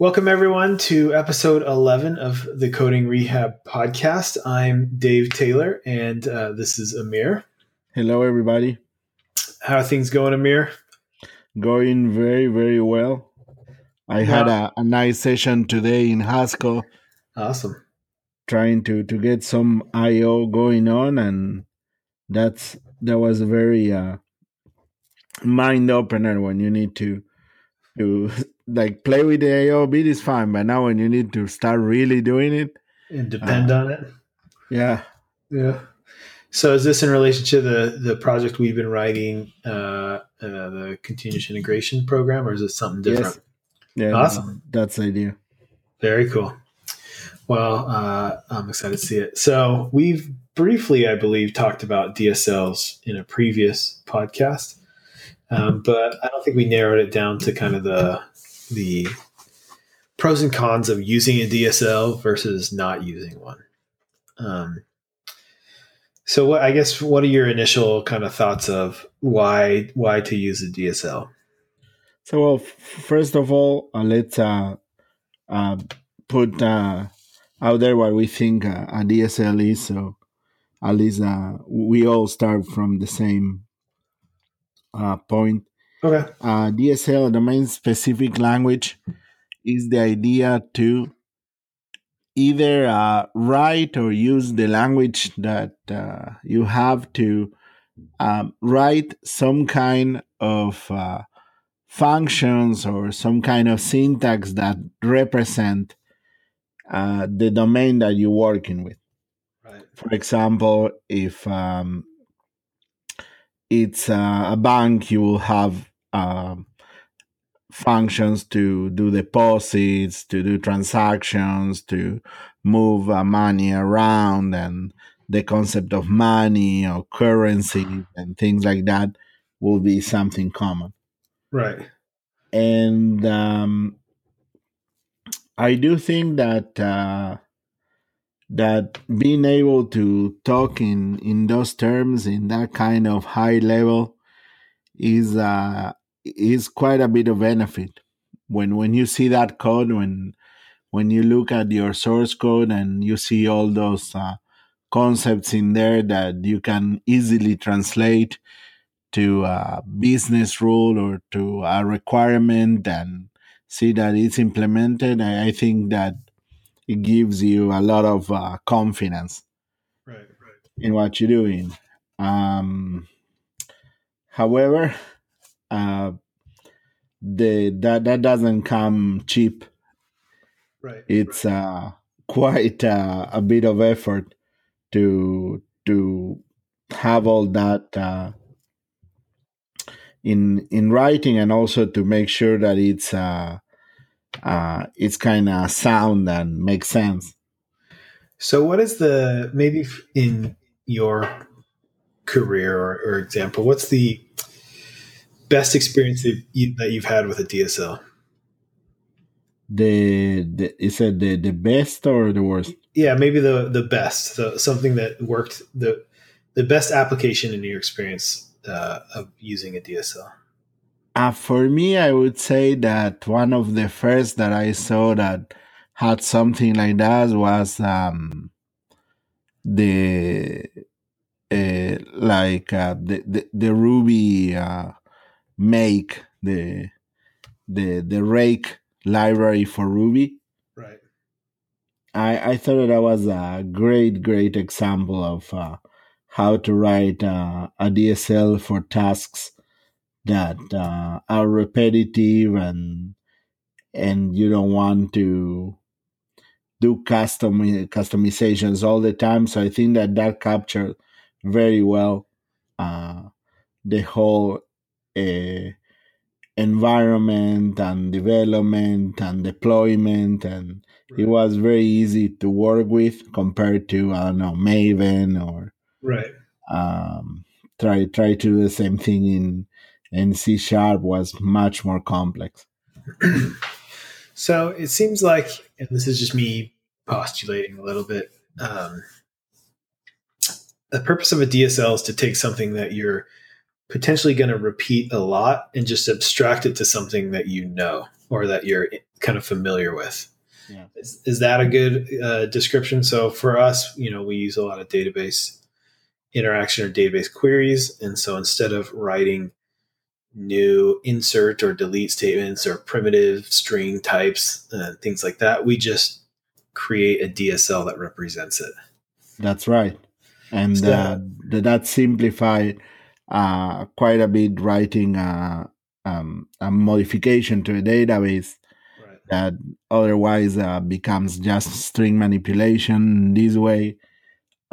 Welcome, everyone, to episode 11 of the Coding Rehab podcast. I'm Dave Taylor, and uh, this is Amir. Hello, everybody. How are things going, Amir? Going very, very well. I yeah. had a, a, nice session today in Haskell. Awesome. Trying to, to get some I/O going on, and that's that was a very uh, mind opener when you need to to like play with the AOB is fine, but now when you need to start really doing it and depend uh, on it, yeah, yeah. So is this in relation to the the project we've been writing, uh, uh, the continuous integration program, or is it something different? Yes. Yeah, awesome. That's the idea. Very cool. Well, uh, I'm excited to see it. So we've briefly, I believe, talked about DSLs in a previous podcast, um, but I don't think we narrowed it down to kind of the the pros and cons of using a DSL versus not using one. Um, so, what I guess what are your initial kind of thoughts of why why to use a DSL? So, well, first of all, uh, let's uh, uh, put uh, out there what we think uh, a DSL is. So, at least uh, we all start from the same point. Okay. Uh, DSL, domain specific language, is the idea to either uh, write or use the language that uh, you have to um, write some kind of uh, functions or some kind of syntax that represent uh, the domain that you're working with. Right. For example, if um, it's uh, a bank, you will have um, functions to do deposits, to do transactions, to move uh, money around, and the concept of money or currency and things like that will be something common. Right. And um, I do think that uh, that being able to talk in in those terms in that kind of high level is uh, is quite a bit of benefit. When when you see that code when when you look at your source code and you see all those uh, concepts in there that you can easily translate to a business rule or to a requirement and see that it's implemented i, I think that it gives you a lot of uh, confidence right, right. in what you're doing um, however uh, the that that doesn't come cheap. Right. It's right. uh quite uh, a bit of effort to to have all that uh, in in writing and also to make sure that it's uh, uh it's kind of sound and makes sense. So, what is the maybe in your career or, or example? What's the best experience that, you, that you've had with a DSL? The, the is it the the best or the worst? Yeah, maybe the the best. The, something that worked the the best application in your experience uh, of using a DSL. Uh, for me, I would say that one of the first that I saw that had something like that was um, the uh, like uh, the, the, the Ruby uh, make the the the rake library for Ruby. Right. I I thought that was a great great example of uh, how to write uh, a DSL for tasks that uh, are repetitive and and you don't want to do custom customizations all the time. So I think that that captured very well uh, the whole uh, environment and development and deployment and right. it was very easy to work with compared to I don't know Maven or right um, try try to do the same thing in in C sharp was much more complex. so it seems like, and this is just me postulating a little bit. Um, the purpose of a DSL is to take something that you're potentially going to repeat a lot and just abstract it to something that you know. or that you're kind of familiar with. Yeah. Is, is that a good uh, description? So for us, you know, we use a lot of database interaction or database queries. And so instead of writing new insert or delete statements or primitive string types, uh, things like that, we just create a DSL that represents it. That's right. And So- uh, th- that simplified uh, quite a bit writing uh, um, a modification to a database Right. that otherwise uh, becomes just string manipulation. This way,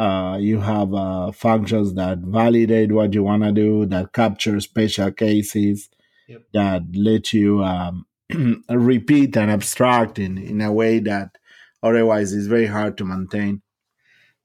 uh, you have uh, functions that validate what you want to do, that capture special cases, Yep. that let you um, repeat and abstract in, in a way that otherwise is very hard to maintain.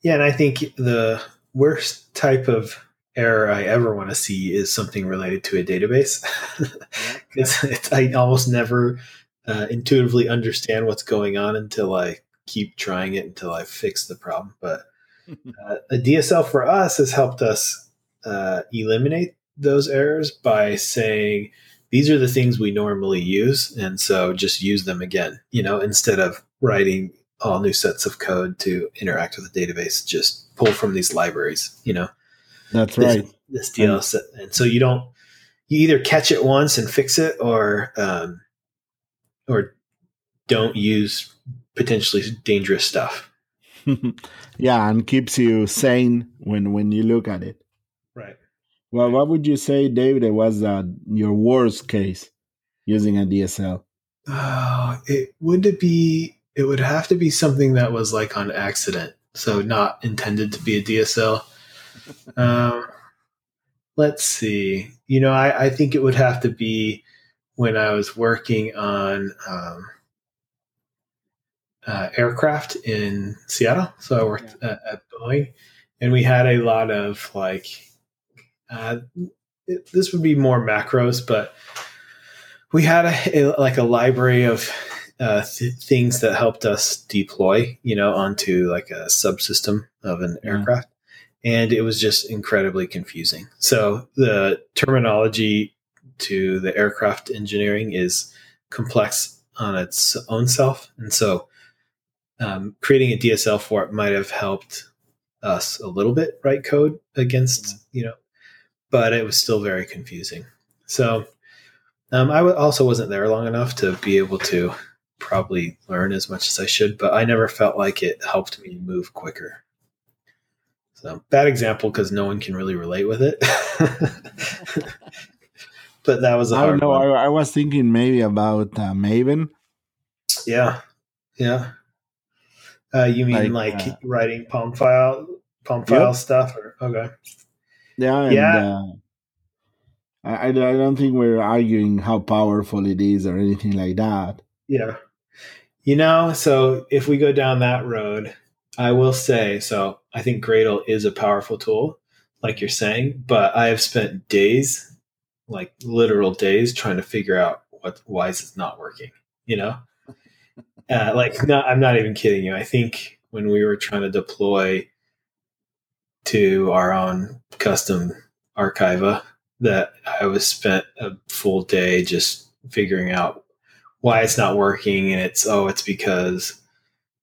Yeah, and I think the worst type of error I ever want to see is something related to a database, because I almost never uh, intuitively understand what's going on until I keep trying it until I fix the problem. But uh, a DSL for us has helped us uh, eliminate those errors by saying these are the things we normally use, and so just use them again. You know, instead of writing all new sets of code to interact with the database, just pull from these libraries. You know, That's this, right. this DLS, and so you don't you either catch it once and fix it, or um, or don't use potentially dangerous stuff. yeah, and keeps you sane when when you look at it. Right. Well, what would you say, David, was uh, your worst case using a DSL? Oh, it would it be it would have to be something that was like on accident, so not intended to be a DSL. Um, let's see. You know, I, I think it would have to be when I was working on um, uh, aircraft in Seattle. So I worked at, at Boeing, and we had a lot of like uh, it, this would be more macros, but we had a, a like a library of uh, th- things that helped us deploy, you know, onto like a subsystem of an Yeah. aircraft, and it was just incredibly confusing. So the terminology to the aircraft engineering is complex on its own self, and so um, creating a DSL for it might have helped us a little bit write code against, you know, but it was still very confusing. So um, I w- also wasn't there long enough to be able to probably learn as much as I should, but I never felt like it helped me move quicker. So bad example because no one can really relate with it. but that was a I hard don't know. one. I, I was thinking maybe about uh, Maven. Yeah, yeah. Uh, you mean Like, like, uh, writing POM file, POM Yep. file stuff, or okay? Yeah, and, Yeah. Uh, I, I don't think we're arguing how powerful it is or anything like that. Yeah. You know, so if we go down that road, I will say so. I think Gradle is a powerful tool, like you're saying, but I have spent days, like literal days, trying to figure out what why is it not working. You know, uh, like no, I'm not even kidding you. I think when we were trying to deploy to our own custom Archiva, that I was spent a full day just figuring out why it's not working, and it's oh, it's because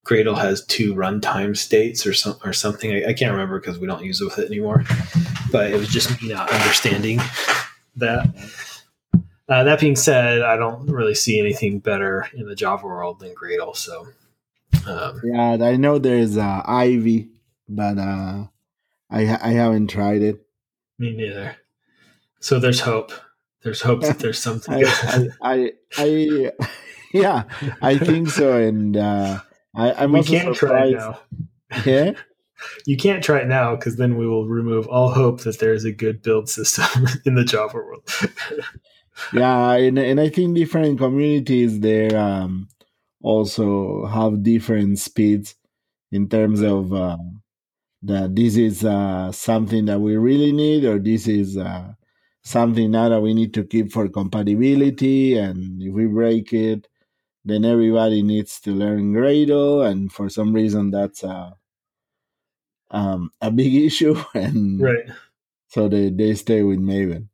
Gradle has two runtime states or some or something. I, I can't remember because we don't use it with it anymore. But it was just me not understanding that. Uh, that being said, I don't really see anything better in the Java world than Gradle. So, um, Yeah, I know there's uh, Ivy, but uh, I ha- I haven't tried it. me neither. So there's hope. There's hope that there's something. I, I, I, I, yeah, I think so. And uh, I, I'm we can't try it now. Yeah, You can't try it now because then we will remove all hope that there is a good build system in the Java world. Yeah, and and I think different communities there um, also have different speeds in terms of uh, that this is uh, something that we really need, or this is uh, something now that we need to keep for compatibility, and if we break it, then everybody needs to learn Gradle, and for some reason that's a um, a big issue, and right. so they they stay with Maven.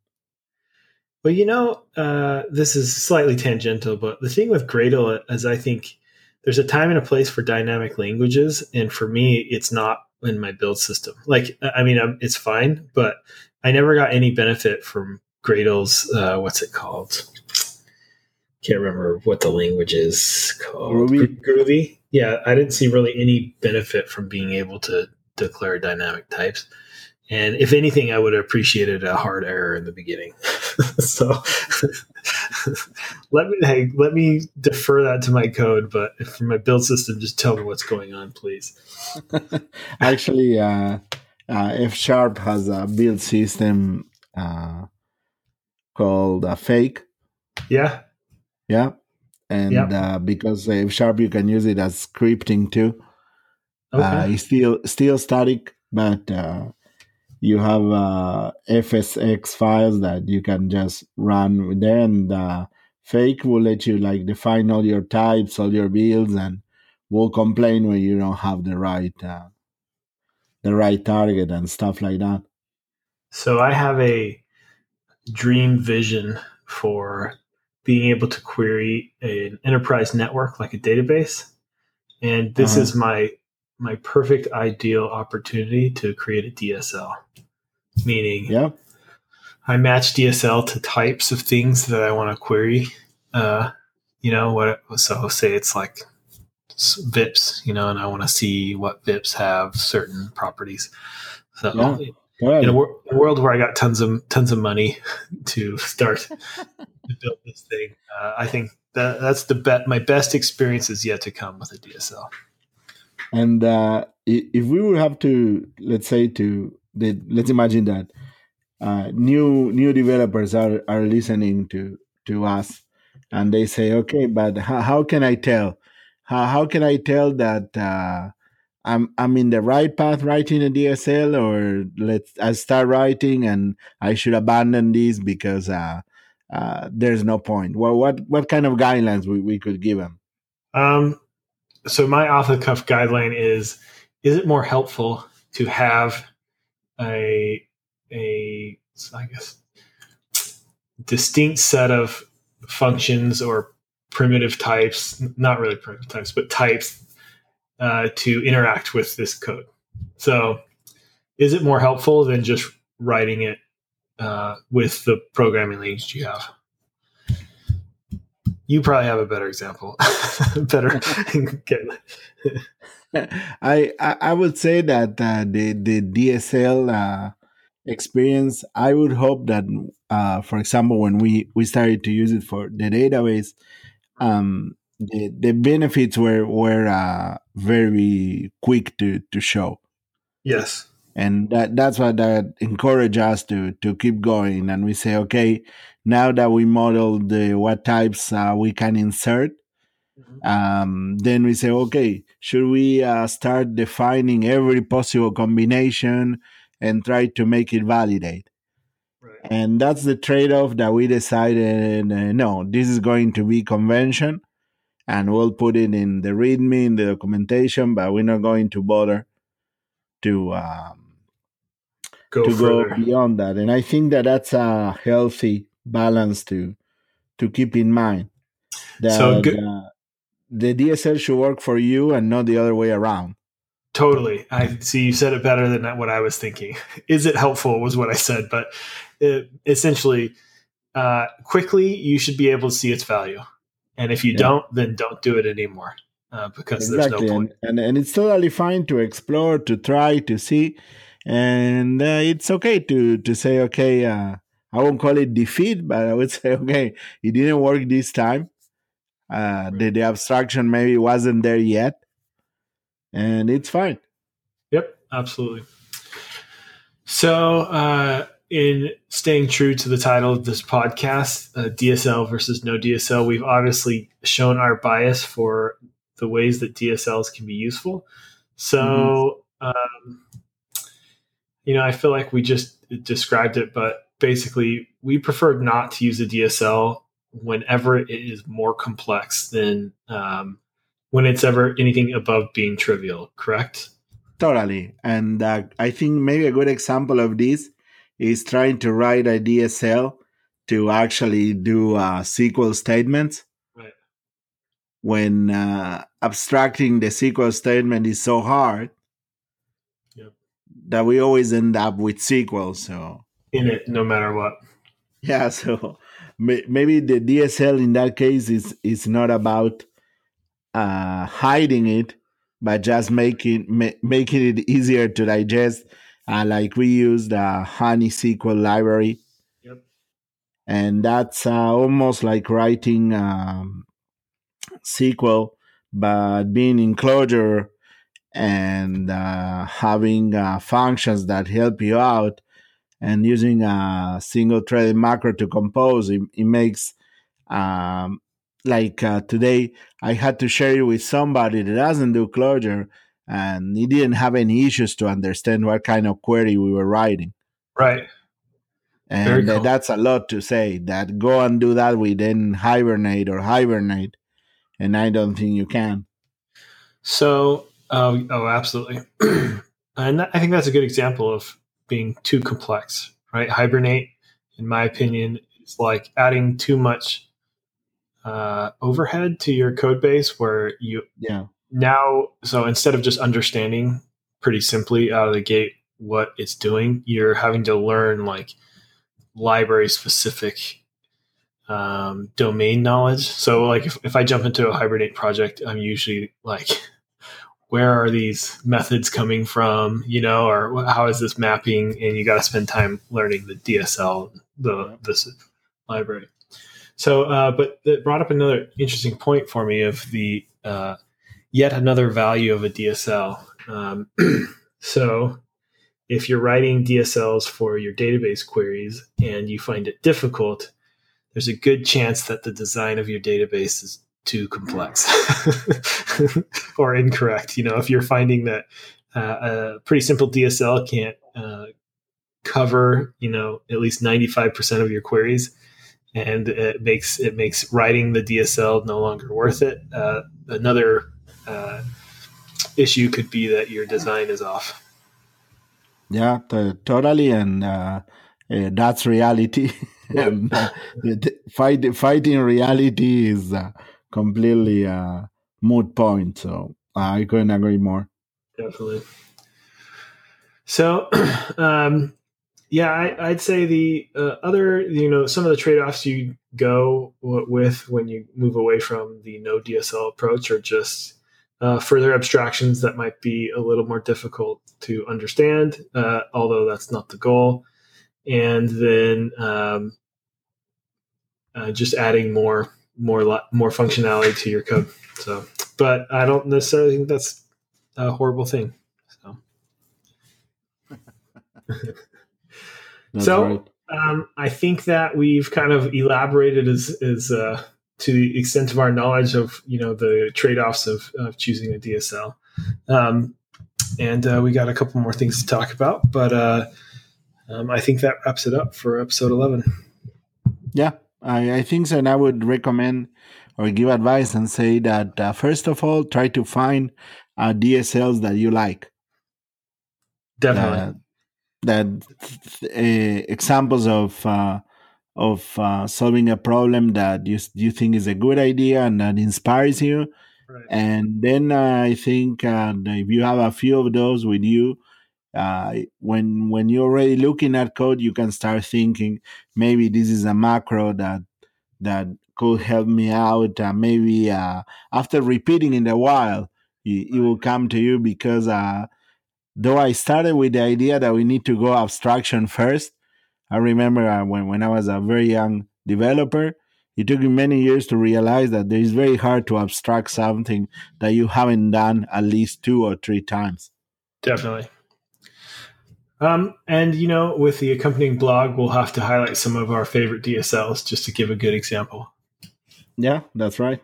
Well, you know, uh, this is slightly tangential, but the thing with Gradle is I think there's a time and a place for dynamic languages, and for me, it's not in my build system. Like, I mean, I'm, it's fine, but I never got any benefit from Gradle's uh, what's it called? Can't remember what the language is called. Groovy? Groovy. Yeah, I didn't see really any benefit from being able to declare dynamic types. And if anything, I would have appreciated a hard error in the beginning. so let me hey, let me defer that to my code, but for my build system, just tell me what's going on, please. Actually, uh, uh, F Sharp has a build system uh, called a fake. Yeah. Yeah. And Yep. uh, because F Sharp, you can use it as scripting too. Okay. Uh, it's still still static, but uh, you have uh, FSX files that you can just run with there, and uh, Fake will let you like define all your types, all your builds, and will complain when you don't have the right uh, the right target and stuff like that. So I have a dream vision for being able to query an enterprise network like a database. And this Uh-huh. is my my perfect ideal opportunity to create a DSL. Meaning Yeah, I match DSL to types of things that I want to query. Uh, you know what? So say it's like VIPs, you know, and I want to see what VIPs have certain properties. So Yeah. in a, wor- a world where I got tons of tons of money to start to build this thing, uh, I think that that's the bet. My best experience is yet to come with a DSL. And uh, if we would have to, let's say, to the, let's imagine that uh, new new developers are are listening to to us, and they say, okay, but how, how can I tell? How how can I tell that uh, I'm I'm in the right path writing a DSL, or let's I start writing and I should abandon this because uh, uh, there's no point. Well, what what kind of guidelines we, we could give them? Um, so my off the cuff guideline is: is it more helpful to have a a I guess distinct set of functions or primitive types, not really primitive types, but types uh, to interact with this code. So, is it more helpful than just writing it uh, with the programming language you have? You probably have a better example. better. I, I I would say that uh, the the DSL uh, experience. I would hope that, uh, for example, when we we started to use it for the database, um, the the benefits were were uh, very quick to to show, yes. and that that's what that encouraged us to to keep going. And we say, okay, now that we model the what types uh, we can insert um, then we say, okay, should we uh, start defining every possible combination and try to make it validate? Right. And that's the trade off that we decided uh, no, this is going to be convention and we'll put it in the README, in the documentation, but we're not going to bother to. Um, Go to further. go beyond that. And I think that that's a healthy balance to to keep in mind. That So good- uh, the DSL should work for you and not the other way around. Totally. I see you said it better than what I was thinking. Is it helpful was what I said, but it, essentially, uh, quickly you should be able to see its value, and if you Yeah. don't, then don't do it anymore uh, because there's no point. and, and and it's totally fine to explore, to try, to see, and uh, it's okay to to say, okay, uh, I won't call it defeat, but I would say, okay, it didn't work this time. Uh, the, the abstraction maybe wasn't there yet, and it's fine. Yep, absolutely. So, uh, in staying true to the title of this podcast, uh, DSL versus no DSL, we've obviously shown our bias for the ways that DSLs can be useful. So, um, you know, I feel like we just described it, but basically, we prefer not to use a DSL whenever it is more complex than um, when it's ever anything above being trivial, correct? Totally. And uh, I think maybe a good example of this is trying to write a DSL to actually do uh, SQL statements. Right. When uh, abstracting the SQL statement is so hard Yep. that we always end up with SQL. So In it, no matter what. yeah, so maybe the DSL in that case is is not about uh, hiding it, but just making ma- making it easier to digest. Uh, like we use the Honey SQL library, Yep. and that's uh, almost like writing um, SQL, but being in Clojure and uh, having uh, functions that help you out and using a single threaded macro to compose it, it makes um, like uh, today i had to share it with somebody that doesn't do Clojure and he didn't have any issues to understand what kind of query we were writing Right. Very and cool. that's a lot to say that go and do that within hibernate or hibernate and i don't think you can So, oh, oh, absolutely. and that, I think that's a good example of being too complex, right? Hibernate, in my opinion, is like adding too much uh, overhead to your code base where you yeah now, so instead of just understanding pretty simply out of the gate what it's doing, you're having to learn like library specific um, domain knowledge. So, like, if, if I jump into a Hibernate project, I'm usually like, where are these methods coming from? You know, or how is this mapping? And you got to spend time learning the DSL, the this library. So, uh, but it brought up another interesting point for me of the uh, yet another value of a DSL. Um, so, if you're writing DSLs for your database queries and you find it difficult, there's a good chance that the design of your database is too complex or incorrect. You know, if you're finding that uh, a pretty simple DSL can't uh, cover, you know, at least 95% of your queries, and it makes it makes writing the DSL no longer worth it. Uh, another uh, issue could be that your design is off. Yeah, t- totally, and uh, uh, that's reality. and uh, fight, fighting reality is uh, completely uh, moot point. So I couldn't agree more. definitely. So, um, yeah, I, I'd say the uh, other, you know, some of the trade offs you go with when you move away from the no DSL approach are just uh, further abstractions that might be a little more difficult to understand, uh, although that's not the goal. And then um, uh, just adding more, more, more functionality to your code. So, but I don't necessarily think that's a horrible thing. So. So- right. Um, I think that we've kind of elaborated as, as uh, to the extent of our knowledge of you know the trade offs of, of choosing a DSL, um, and uh, we got a couple more things to talk about. But uh, um, I think that wraps it up for episode eleven. Yeah, I, I think so. And I would recommend or give advice and say that uh, first of all, try to find uh, DSLs that you like. Definitely, that that uh, examples of uh, of uh, solving a problem that you you think is a good idea and that inspires you. right. And then uh, I think uh, if you have a few of those with you, uh, when when you're already looking at code, you can start thinking maybe this is a macro that that could help me out. Uh, maybe uh, after repeating it a while, it, it will come to you because uh, though I started with the idea that we need to go abstraction first, I remember uh, when, when I was a very young developer, it took me many years to realize that it is very hard to abstract something that you haven't done at least two or three times. Definitely. Um, and you know, with the accompanying blog, we'll have to highlight some of our favorite DSLs just to give a good example. Yeah, that's right.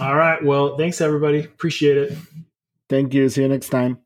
All right. Well, thanks everybody. Appreciate it. Thank you. See you next time.